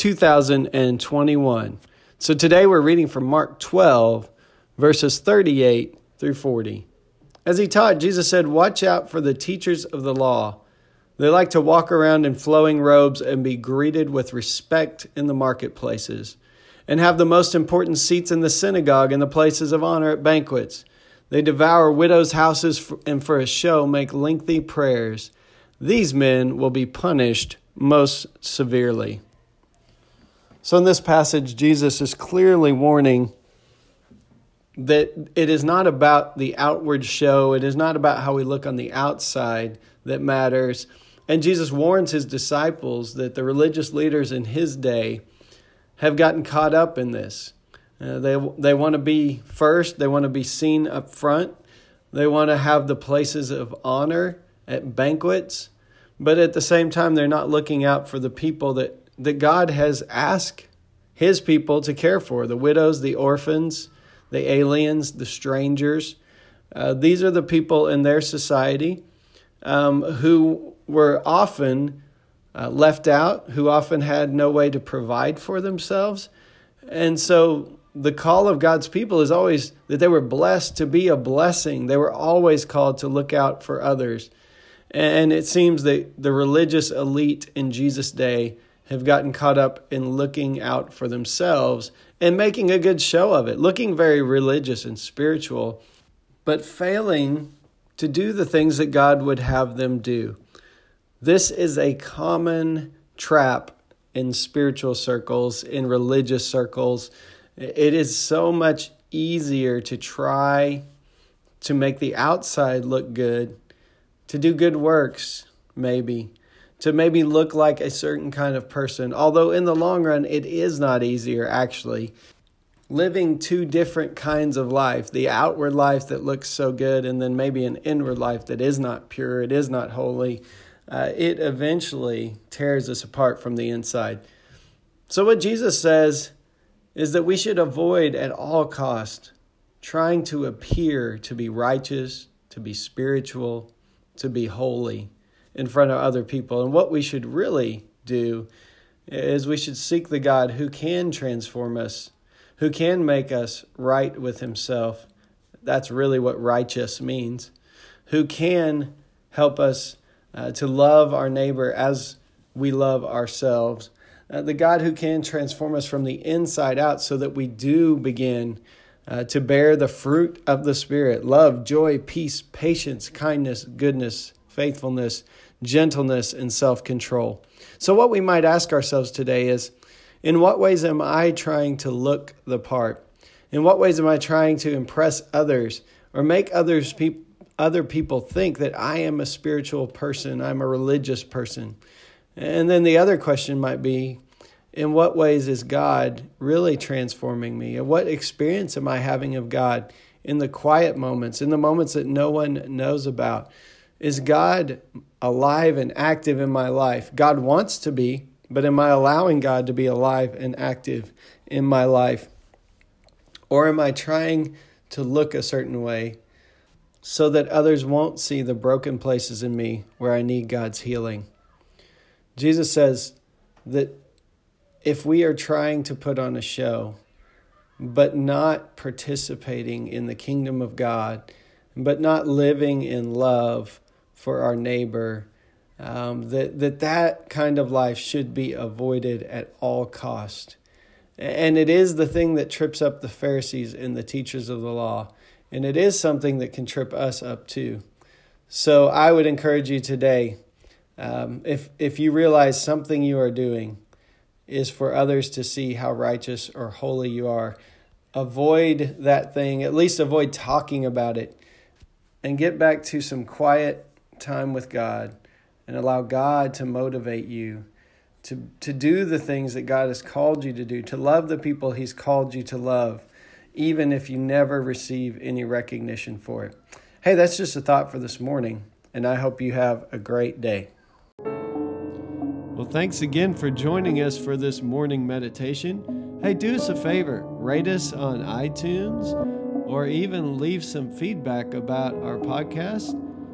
2021. So today we're reading from Mark 12, verses 38 through 40. As he taught, Jesus said, Watch out for the teachers of the law. They like to walk around in flowing robes and be greeted with respect in the marketplaces, and have the most important seats in the synagogue and the places of honor at banquets. They devour widows' houses and for a show make lengthy prayers. These men will be punished most severely. So, in this passage, Jesus is clearly warning that it is not about the outward show, it is not about how we look on the outside that matters. And Jesus warns his disciples that the religious leaders in his day have gotten caught up in this. Uh, they they want to be first. They want to be seen up front. They want to have the places of honor at banquets, but at the same time, they're not looking out for the people that that God has asked His people to care for: the widows, the orphans, the aliens, the strangers. Uh, these are the people in their society um, who were often uh, left out, who often had no way to provide for themselves, and so the call of God's people is always that they were blessed to be a blessing. They were always called to look out for others. And it seems that the religious elite in Jesus' day have gotten caught up in looking out for themselves and making a good show of it, looking very religious and spiritual, but failing to do the things that God would have them do. This is a common trap in spiritual circles, in religious circles it is so much easier to try to make the outside look good, to do good works, maybe, to maybe look like a certain kind of person. Although in the long run, it is not easier, actually. Living two different kinds of life the outward life that looks so good, and then maybe an inward life that is not pure, it is not holy. Uh, it eventually tears us apart from the inside. So, what Jesus says is that we should avoid at all cost trying to appear to be righteous, to be spiritual, to be holy in front of other people. And what we should really do is we should seek the God who can transform us, who can make us right with himself. That's really what righteous means. Who can help us uh, to love our neighbor as we love ourselves uh, the God who can transform us from the inside out so that we do begin uh, to bear the fruit of the Spirit love, joy, peace, patience, kindness, goodness, faithfulness, gentleness, and self control. So, what we might ask ourselves today is in what ways am I trying to look the part? In what ways am I trying to impress others or make others pe- other people think that I am a spiritual person, I'm a religious person? And then the other question might be in what ways is God really transforming me? And what experience am I having of God in the quiet moments, in the moments that no one knows about? Is God alive and active in my life? God wants to be, but am I allowing God to be alive and active in my life? Or am I trying to look a certain way so that others won't see the broken places in me where I need God's healing? Jesus says that if we are trying to put on a show, but not participating in the kingdom of God, but not living in love for our neighbor, um, that, that that kind of life should be avoided at all cost. And it is the thing that trips up the Pharisees and the teachers of the law. And it is something that can trip us up too. So I would encourage you today um, if, if you realize something you are doing is for others to see how righteous or holy you are, avoid that thing, at least avoid talking about it, and get back to some quiet time with God and allow God to motivate you to, to do the things that God has called you to do, to love the people He's called you to love, even if you never receive any recognition for it. Hey, that's just a thought for this morning, and I hope you have a great day. Well, thanks again for joining us for this morning meditation. Hey, do us a favor rate us on iTunes or even leave some feedback about our podcast